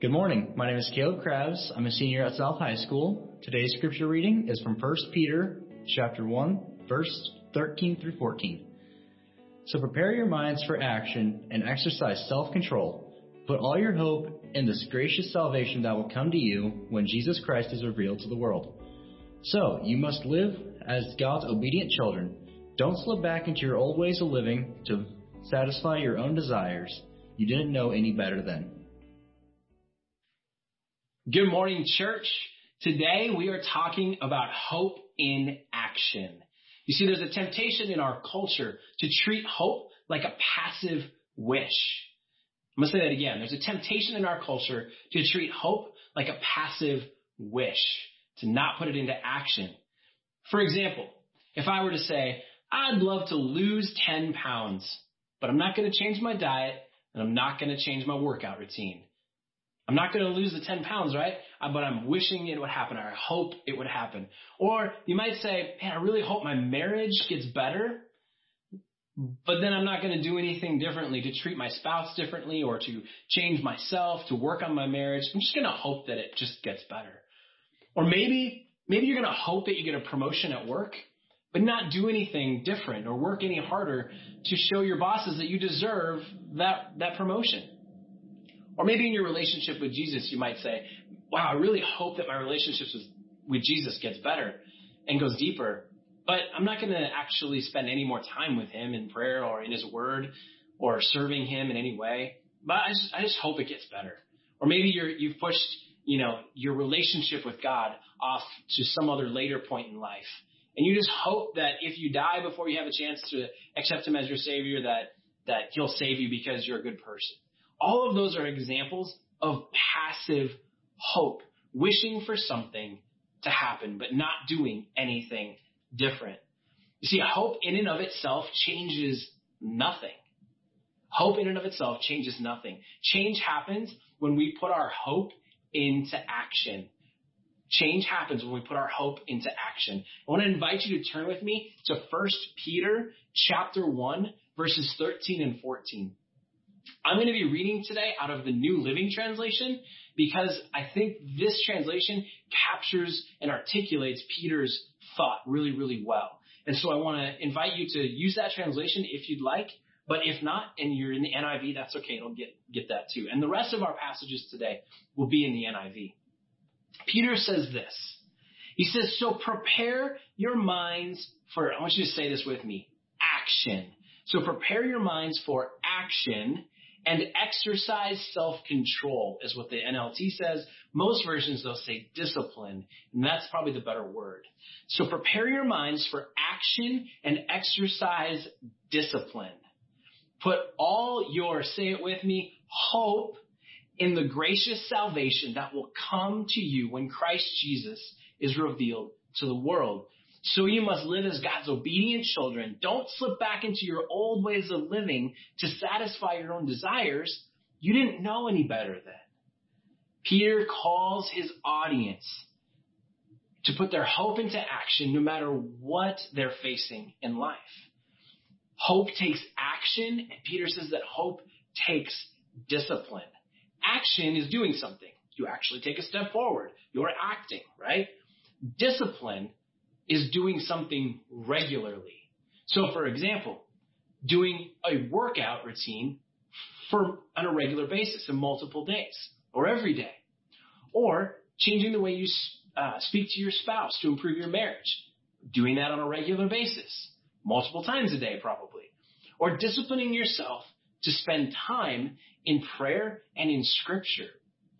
Good morning. My name is Caleb Krabs. I'm a senior at South High School. Today's scripture reading is from 1 Peter chapter 1, verse 13 through 14. So prepare your minds for action and exercise self-control. Put all your hope in this gracious salvation that will come to you when Jesus Christ is revealed to the world. So, you must live as God's obedient children. Don't slip back into your old ways of living to satisfy your own desires. You didn't know any better then. Good morning, church. Today we are talking about hope in action. You see, there's a temptation in our culture to treat hope like a passive wish. I'm going to say that again. There's a temptation in our culture to treat hope like a passive wish, to not put it into action. For example, if I were to say, I'd love to lose 10 pounds, but I'm not going to change my diet and I'm not going to change my workout routine. I'm not going to lose the 10 pounds, right? Uh, but I'm wishing it would happen. or I hope it would happen. Or you might say, man, I really hope my marriage gets better, but then I'm not going to do anything differently to treat my spouse differently or to change myself, to work on my marriage. I'm just going to hope that it just gets better. Or maybe, maybe you're going to hope that you get a promotion at work, but not do anything different or work any harder to show your bosses that you deserve that, that promotion. Or maybe in your relationship with Jesus, you might say, wow, I really hope that my relationship with, Jesus gets better and goes deeper, but I'm not going to actually spend any more time with him in prayer or in his word or serving him in any way. But I just, I just hope it gets better. Or maybe you're, you've pushed, you know, your relationship with God off to some other later point in life. And you just hope that if you die before you have a chance to accept him as your savior, that, that he'll save you because you're a good person. All of those are examples of passive hope, wishing for something to happen, but not doing anything different. You see, hope in and of itself changes nothing. Hope in and of itself changes nothing. Change happens when we put our hope into action. Change happens when we put our hope into action. I want to invite you to turn with me to 1 Peter chapter 1 verses 13 and 14. I'm going to be reading today out of the New Living Translation because I think this translation captures and articulates Peter's thought really, really well. And so I want to invite you to use that translation if you'd like. But if not, and you're in the NIV, that's okay. It'll get, get that too. And the rest of our passages today will be in the NIV. Peter says this. He says, so prepare your minds for, I want you to say this with me, action. So prepare your minds for action and exercise self-control is what the NLT says. Most versions though say discipline, and that's probably the better word. So prepare your minds for action and exercise discipline. Put all your, say it with me, hope in the gracious salvation that will come to you when Christ Jesus is revealed to the world. So you must live as God's obedient children. Don't slip back into your old ways of living to satisfy your own desires. You didn't know any better then. Peter calls his audience to put their hope into action no matter what they're facing in life. Hope takes action, and Peter says that hope takes discipline. Action is doing something. You actually take a step forward. You're acting, right? Discipline is doing something regularly. So for example, doing a workout routine for on a regular basis in multiple days or every day, or changing the way you uh, speak to your spouse to improve your marriage, doing that on a regular basis, multiple times a day probably, or disciplining yourself to spend time in prayer and in scripture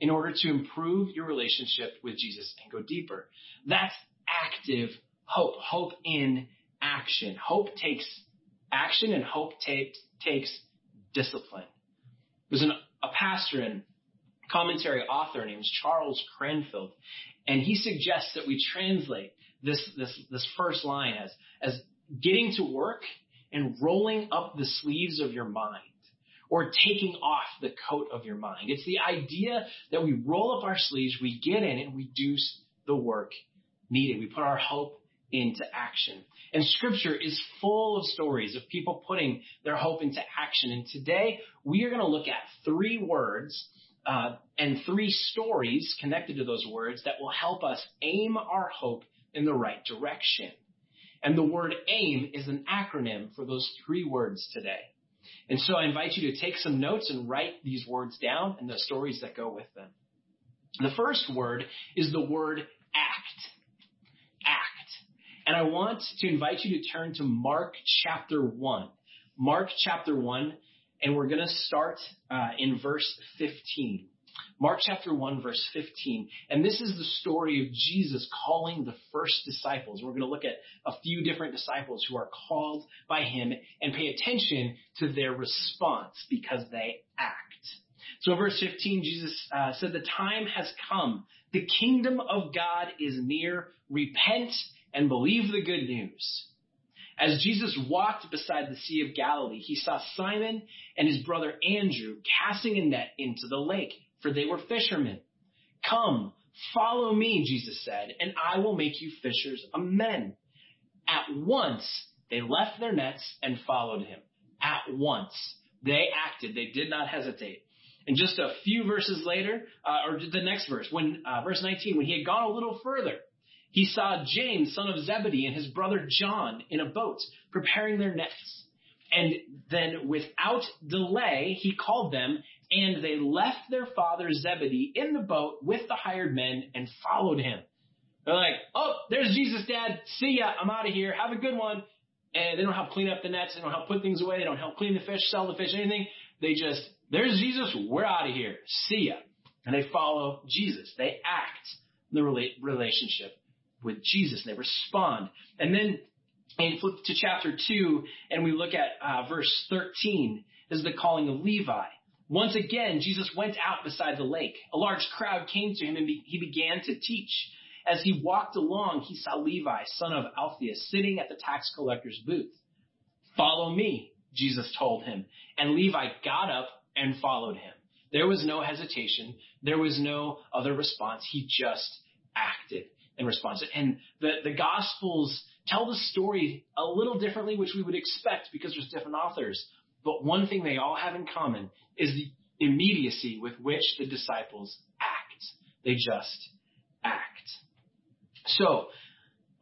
in order to improve your relationship with Jesus and go deeper. That's active hope. Hope in action. Hope takes action and hope takes, takes discipline. There's an, a pastor and commentary author named Charles Cranfield, and he suggests that we translate this, this, this first line as, as getting to work and rolling up the sleeves of your mind or taking off the coat of your mind. It's the idea that we roll up our sleeves, we get in and we do the work needed. We put our hope into action. And scripture is full of stories of people putting their hope into action. And today we are going to look at three words uh, and three stories connected to those words that will help us aim our hope in the right direction. And the word aim is an acronym for those three words today. And so I invite you to take some notes and write these words down and the stories that go with them. The first word is the word act. Act. And I want to invite you to turn to Mark chapter 1. Mark chapter 1, and we're going to start uh, in verse 15. Mark chapter 1 verse 15. And this is the story of Jesus calling the first disciples. We're going to look at a few different disciples who are called by him and pay attention to their response because they act. So verse 15, Jesus uh, said, the time has come. The kingdom of God is near. Repent and believe the good news. As Jesus walked beside the Sea of Galilee, he saw Simon and his brother Andrew casting a net into the lake for they were fishermen. Come, follow me, Jesus said, and I will make you fishers of men. At once, they left their nets and followed him. At once. They acted. They did not hesitate. And just a few verses later, uh, or the next verse, when uh, verse 19, when he had gone a little further, he saw James, son of Zebedee, and his brother John in a boat preparing their nets. And then without delay, he called them and they left their father Zebedee in the boat with the hired men and followed him. They're like, oh, there's Jesus, Dad. See ya. I'm out of here. Have a good one. And they don't help clean up the nets. They don't help put things away. They don't help clean the fish, sell the fish, anything. They just, there's Jesus. We're out of here. See ya. And they follow Jesus. They act the relationship with Jesus. They respond. And then and flip to chapter 2 and we look at uh, verse 13 This is the calling of Levi. Once again, Jesus went out beside the lake. A large crowd came to him and be, he began to teach. As he walked along, he saw Levi, son of Alphaeus, sitting at the tax collector's booth. Follow me, Jesus told him. And Levi got up and followed him. There was no hesitation. There was no other response. He just acted in response. And the, the Gospels tell the story a little differently, which we would expect because there's different authors. But one thing they all have in common is the immediacy with which the disciples act. They just act. So,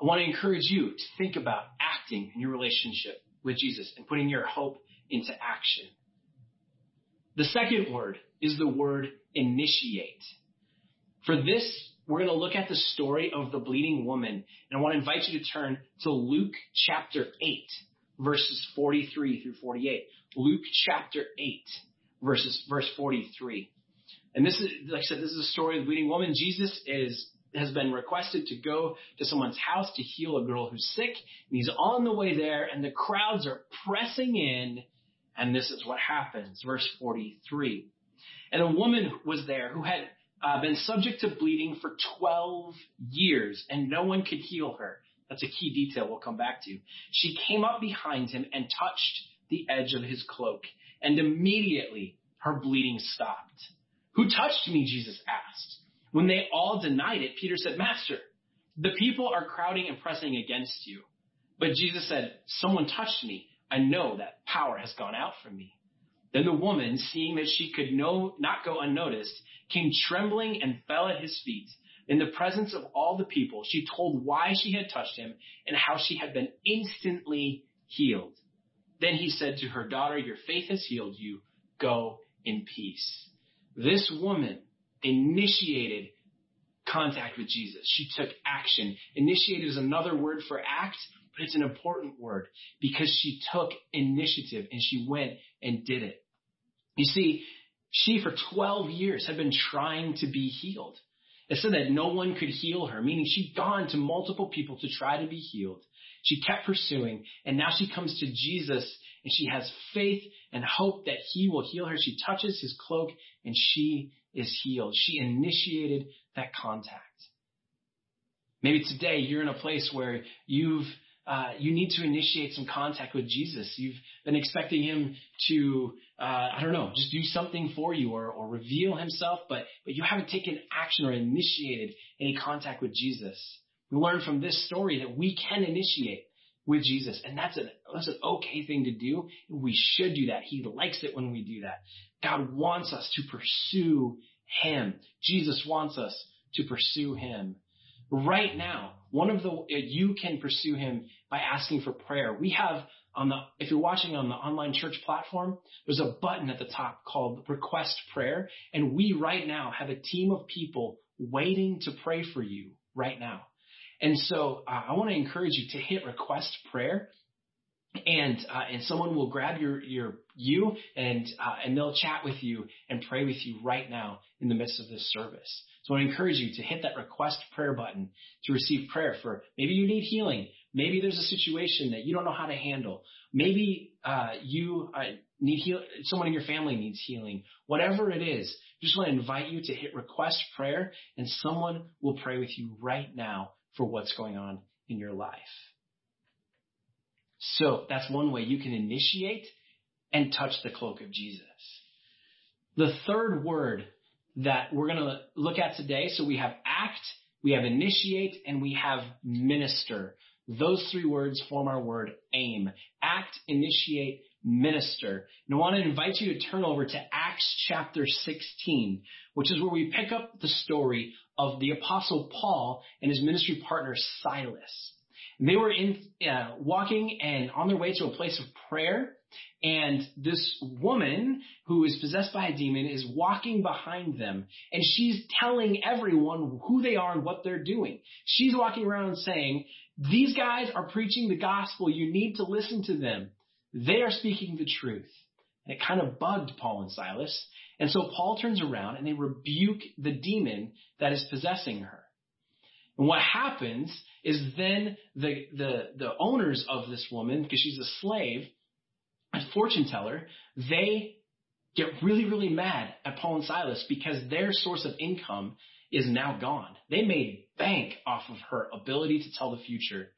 I want to encourage you to think about acting in your relationship with Jesus and putting your hope into action. The second word is the word initiate. For this, we're going to look at the story of the bleeding woman, and I want to invite you to turn to Luke chapter 8, verses 43 through 48. Luke chapter 8, verses, verse 43. And this is, like I said, this is a story of the bleeding woman. Jesus is, has been requested to go to someone's house to heal a girl who's sick. And he's on the way there and the crowds are pressing in. And this is what happens. Verse 43. And a woman was there who had uh, been subject to bleeding for 12 years and no one could heal her. That's a key detail we'll come back to. She came up behind him and touched the edge of his cloak, and immediately her bleeding stopped. Who touched me? Jesus asked. When they all denied it, Peter said, Master, the people are crowding and pressing against you. But Jesus said, Someone touched me. I know that power has gone out from me. Then the woman, seeing that she could no, not go unnoticed, came trembling and fell at his feet. In the presence of all the people, she told why she had touched him and how she had been instantly healed. Then he said to her daughter, your faith has healed you. Go in peace. This woman initiated contact with Jesus. She took action. Initiated is another word for act, but it's an important word because she took initiative and she went and did it. You see, she for 12 years had been trying to be healed. It said that no one could heal her, meaning she'd gone to multiple people to try to be healed. She kept pursuing, and now she comes to Jesus and she has faith and hope that he will heal her. She touches his cloak and she is healed. She initiated that contact. Maybe today you're in a place where you've uh, you need to initiate some contact with Jesus. You've been expecting him to, uh, I don't know, just do something for you or, or reveal himself, but, but you haven't taken action or initiated any contact with Jesus. We learn from this story that we can initiate. with Jesus. And that's an, that's an okay thing to do. We should do that. He likes it when we do that. God wants us to pursue Him. Jesus wants us to pursue Him. Right now, one of the, you can pursue Him by asking for prayer. We have on the, if you're watching on the online church platform, there's a button at the top called request prayer. And we right now have a team of people waiting to pray for you right now. And so uh, I want to encourage you to hit request prayer and uh, and someone will grab your your you and uh, and they'll chat with you and pray with you right now in the midst of this service. So I encourage you to hit that request prayer button to receive prayer for maybe you need healing, maybe there's a situation that you don't know how to handle, maybe uh, you uh, need heal, someone in your family needs healing, whatever it is. Just want to invite you to hit request prayer, and someone will pray with you right now for what's going on in your life. So that's one way you can initiate and touch the cloak of Jesus. The third word that we're going to look at today, so we have act, we have initiate, and we have minister. Those three words form our word aim. Act, initiate, minister. And I want to invite you to turn over to Acts chapter 16, which is where we pick up the story of the apostle Paul and his ministry partner Silas. They were in uh, walking and on their way to a place of prayer, and this woman who is possessed by a demon is walking behind them, and she's telling everyone who they are and what they're doing. She's walking around saying, "These guys are preaching the gospel. You need to listen to them. They are speaking the truth." And it kind of bugged Paul and Silas. And so Paul turns around and they rebuke the demon that is possessing her. And what happens is then the, the, the owners of this woman, because she's a slave, a fortune teller, they get really, really mad at Paul and Silas because their source of income is now gone. They made bank off of her ability to tell the future,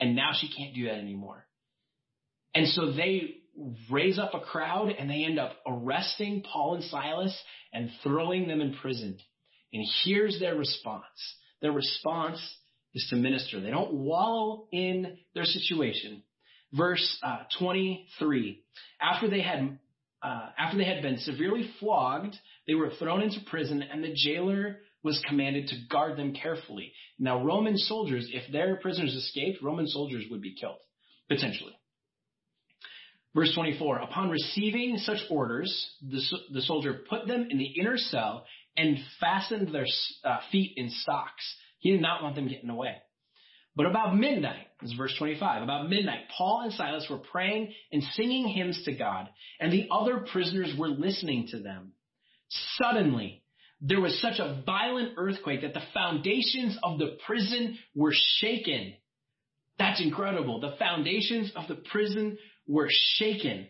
and now she can't do that anymore. And so they raise up a crowd and they end up arresting Paul and Silas and throwing them in prison. And here's their response. Their response is to minister. They don't wallow in their situation. Verse uh, 23. After they had uh, after they had been severely flogged, they were thrown into prison, and the jailer was commanded to guard them carefully. Now, Roman soldiers, if their prisoners escaped, Roman soldiers would be killed, potentially. Verse 24, upon receiving such orders, the, the soldier put them in the inner cell and fastened their uh, feet in stocks. He did not want them getting away. But about midnight, this is verse 25, about midnight, Paul and Silas were praying and singing hymns to God, and the other prisoners were listening to them. Suddenly, there was such a violent earthquake that the foundations of the prison were shaken. That's incredible. The foundations of the prison were shaken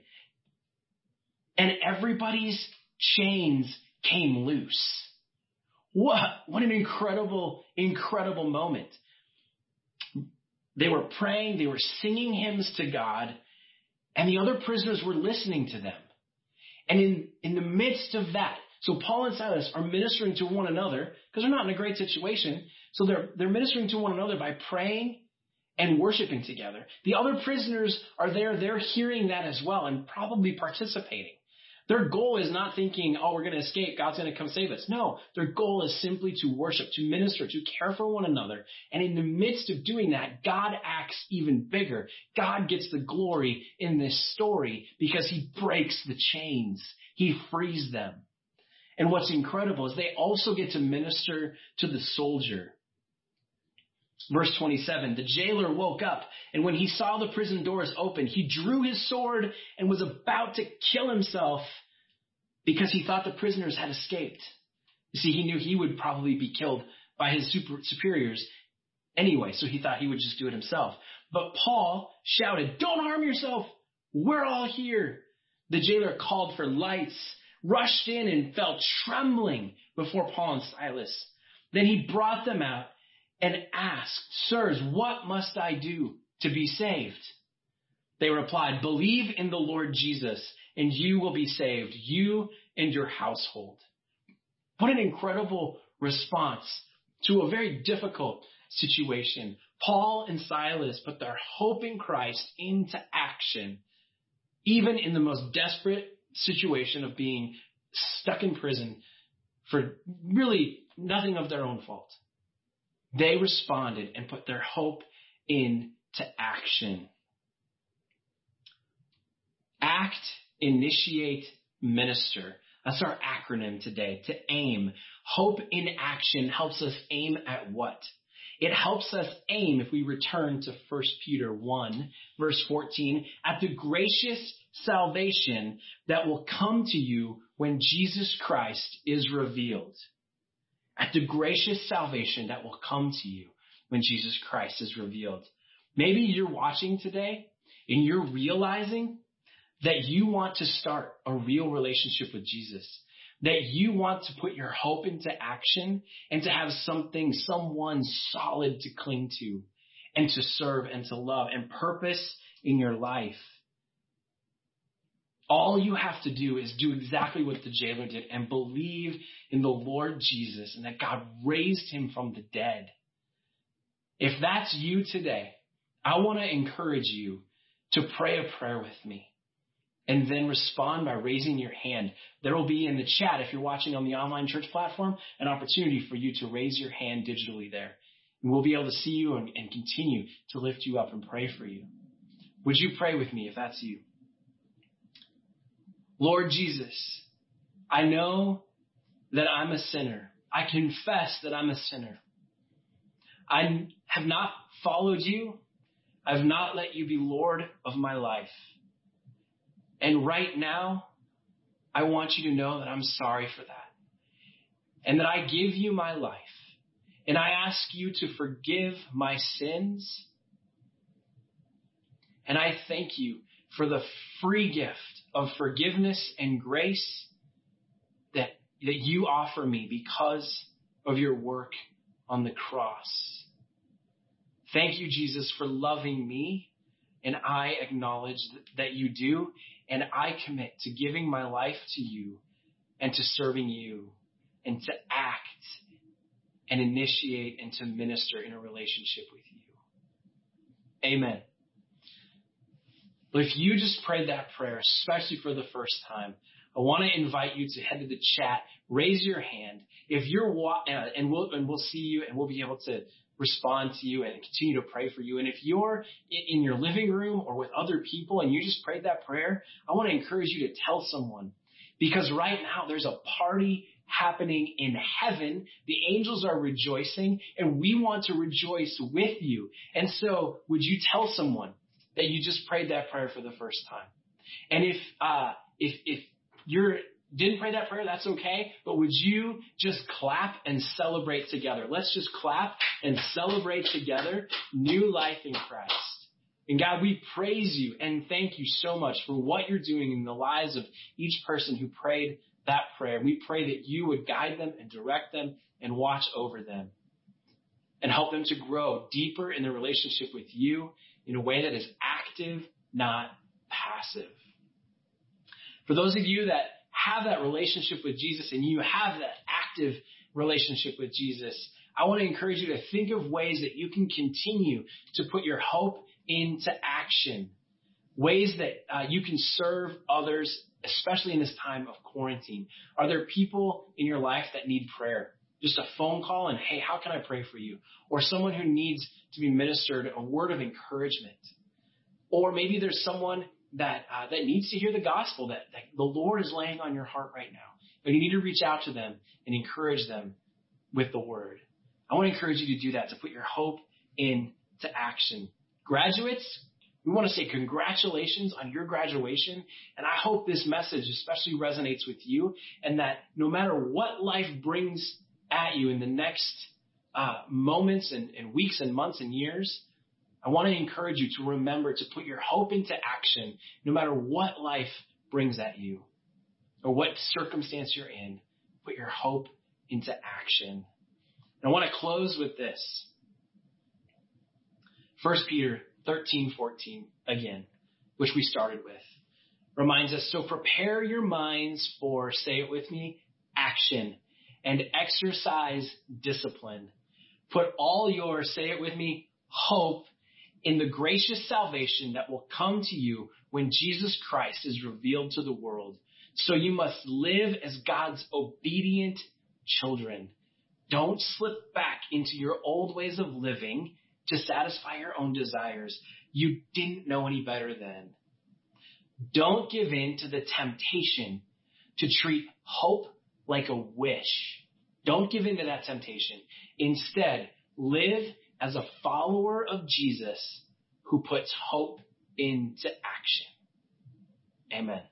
and everybody's chains came loose. What, what an incredible, incredible moment. They were praying, they were singing hymns to God, and the other prisoners were listening to them. And in, in the midst of that, so Paul and Silas are ministering to one another because they're not in a great situation. So they're, they're ministering to one another by praying and worshiping together. The other prisoners are there, they're hearing that as well and probably participating. Their goal is not thinking, oh, we're going to escape, God's going to come save us. No, their goal is simply to worship, to minister, to care for one another. And in the midst of doing that, God acts even bigger. God gets the glory in this story because he breaks the chains. He frees them. And what's incredible is they also get to minister to the soldier. Verse 27, the jailer woke up, and when he saw the prison doors open, he drew his sword and was about to kill himself because he thought the prisoners had escaped. You see, he knew he would probably be killed by his super, superiors anyway, so he thought he would just do it himself. But Paul shouted, Don't harm yourself! We're all here! The jailer called for lights, rushed in, and fell trembling before Paul and Silas. Then he brought them out and asked, Sirs, what must I do to be saved? They replied, Believe in the Lord Jesus, and you will be saved, you and your household. What an incredible response to a very difficult situation. Paul and Silas put their hope in Christ into action, even in the most desperate situation of being stuck in prison for really nothing of their own fault. They responded and put their hope into action. Act, initiate, minister. That's our acronym today, to aim. Hope in action helps us aim at what? It helps us aim, if we return to 1 Peter 1, verse 14, at the gracious salvation that will come to you when Jesus Christ is revealed. At the gracious salvation that will come to you when Jesus Christ is revealed. Maybe you're watching today and you're realizing that you want to start a real relationship with Jesus that you want to put your hope into action and to have something, someone solid to cling to and to serve and to love and purpose in your life. All you have to do is do exactly what the jailer did and believe in the Lord Jesus and that God raised him from the dead. If that's you today, I want to encourage you to pray a prayer with me and then respond by raising your hand. There will be in the chat, if you're watching on the online church platform, an opportunity for you to raise your hand digitally there. And we'll be able to see you and, and continue to lift you up and pray for you. Would you pray with me if that's you? Lord Jesus, I know that I'm a sinner. I confess that I'm a sinner. I have not followed you. I've not let you be Lord of my life. And right now, I want you to know that I'm sorry for that. And that I give you my life. And I ask you to forgive my sins. And I thank you for the free gift of forgiveness and grace that, that you offer me because of your work on the cross. Thank you, Jesus, for loving me. And I acknowledge that you do. And I commit to giving my life to you and to serving you and to act and initiate and to minister in a relationship with you. Amen. If you just prayed that prayer, especially for the first time, I want to invite you to head to the chat, raise your hand. If you're wa- uh, and we'll and we'll see you and we'll be able to respond to you and continue to pray for you. And if you're in your living room or with other people and you just prayed that prayer, I want to encourage you to tell someone because right now there's a party happening in heaven. The angels are rejoicing and we want to rejoice with you. And so would you tell someone that you just prayed that prayer for the first time? And if, uh, if, if you're didn't pray that prayer, that's okay. But would you just clap and celebrate together? Let's just clap and celebrate together new life in Christ. And God, we praise you and thank you so much for what you're doing in the lives of each person who prayed that prayer. We pray that you would guide them and direct them and watch over them and help them to grow deeper in their relationship with you in a way that is active, not passive. For those of you that have that relationship with Jesus and you have that active relationship with Jesus, I want to encourage you to think of ways that you can continue to put your hope into action. Ways that uh, you can serve others, especially in this time of quarantine. Are there people in your life that need prayer? Just a phone call and, hey, how can I pray for you? Or someone who needs to be ministered a word of encouragement. Or maybe there's someone that uh, that needs to hear the gospel that, that the Lord is laying on your heart right now. But you need to reach out to them and encourage them with the word. I want to encourage you to do that, to put your hope into action. Graduates, we want to say congratulations on your graduation. And I hope this message especially resonates with you and that no matter what life brings at you in the next uh, moments and, and weeks and months and years, I want to encourage you to remember to put your hope into action no matter what life brings at you or what circumstance you're in. Put your hope into action. And I want to close with this. 1 Peter 13, 14, again, which we started with, reminds us, so prepare your minds for, say it with me, action and exercise discipline. Put all your, say it with me, hope in the gracious salvation that will come to you when Jesus Christ is revealed to the world. So you must live as God's obedient children. Don't slip back into your old ways of living to satisfy your own desires. You didn't know any better then. Don't give in to the temptation to treat hope like a wish. Don't give in to that temptation. Instead, live as a follower of Jesus who puts hope into action. Amen.